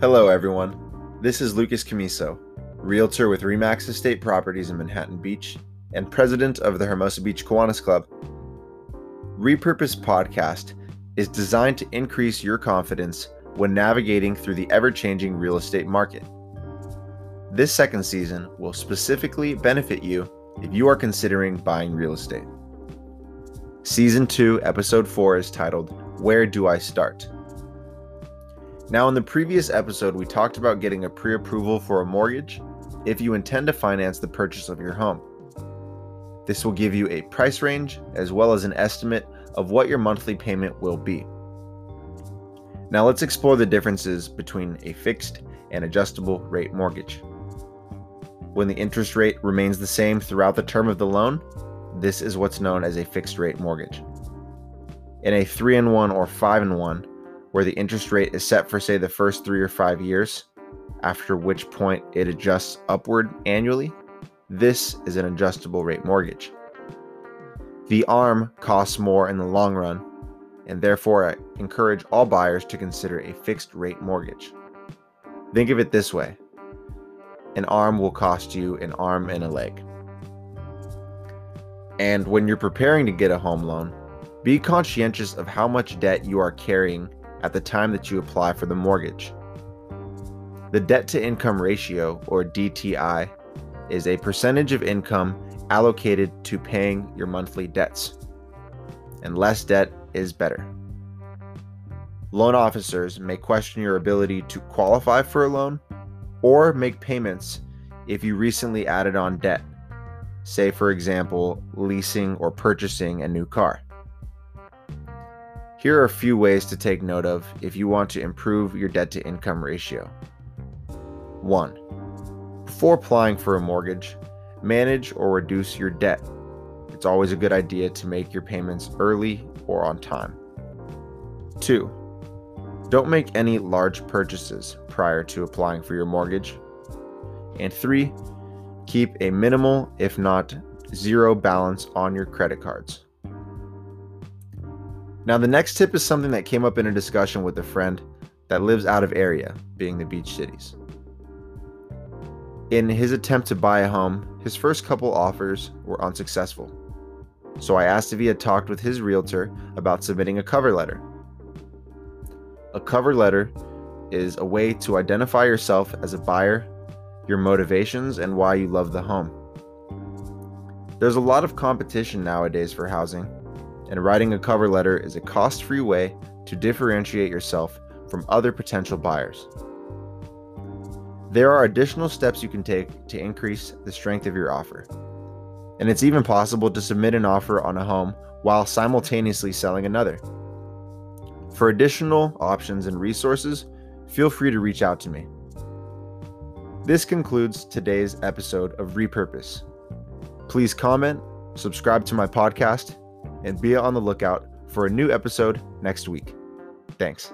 Hello, everyone. This is Lucas Camiso, realtor with Remax Estate Properties in Manhattan Beach and president of the Hermosa Beach Kiwanis Club. Repurpose Podcast is designed to increase your confidence when navigating through the ever changing real estate market. This second season will specifically benefit you if you are considering buying real estate. Season 2, Episode 4 is titled Where Do I Start? Now, in the previous episode, we talked about getting a pre approval for a mortgage if you intend to finance the purchase of your home. This will give you a price range as well as an estimate of what your monthly payment will be. Now, let's explore the differences between a fixed and adjustable rate mortgage. When the interest rate remains the same throughout the term of the loan, this is what's known as a fixed rate mortgage. In a 3 in 1 or 5 in 1, where the interest rate is set for, say, the first three or five years, after which point it adjusts upward annually, this is an adjustable rate mortgage. The ARM costs more in the long run, and therefore I encourage all buyers to consider a fixed rate mortgage. Think of it this way an arm will cost you an arm and a leg. And when you're preparing to get a home loan, be conscientious of how much debt you are carrying at the time that you apply for the mortgage. The debt to income ratio, or DTI, is a percentage of income allocated to paying your monthly debts. And less debt is better. Loan officers may question your ability to qualify for a loan or make payments if you recently added on debt, say, for example, leasing or purchasing a new car. Here are a few ways to take note of if you want to improve your debt to income ratio. 1. Before applying for a mortgage, manage or reduce your debt. It's always a good idea to make your payments early or on time. 2. Don't make any large purchases prior to applying for your mortgage. And 3. Keep a minimal, if not zero, balance on your credit cards. Now, the next tip is something that came up in a discussion with a friend that lives out of area, being the beach cities. In his attempt to buy a home, his first couple offers were unsuccessful. So I asked if he had talked with his realtor about submitting a cover letter. A cover letter is a way to identify yourself as a buyer, your motivations, and why you love the home. There's a lot of competition nowadays for housing, and writing a cover letter is a cost free way to differentiate yourself from other potential buyers. There are additional steps you can take to increase the strength of your offer. And it's even possible to submit an offer on a home while simultaneously selling another. For additional options and resources, feel free to reach out to me. This concludes today's episode of Repurpose. Please comment, subscribe to my podcast, and be on the lookout for a new episode next week. Thanks.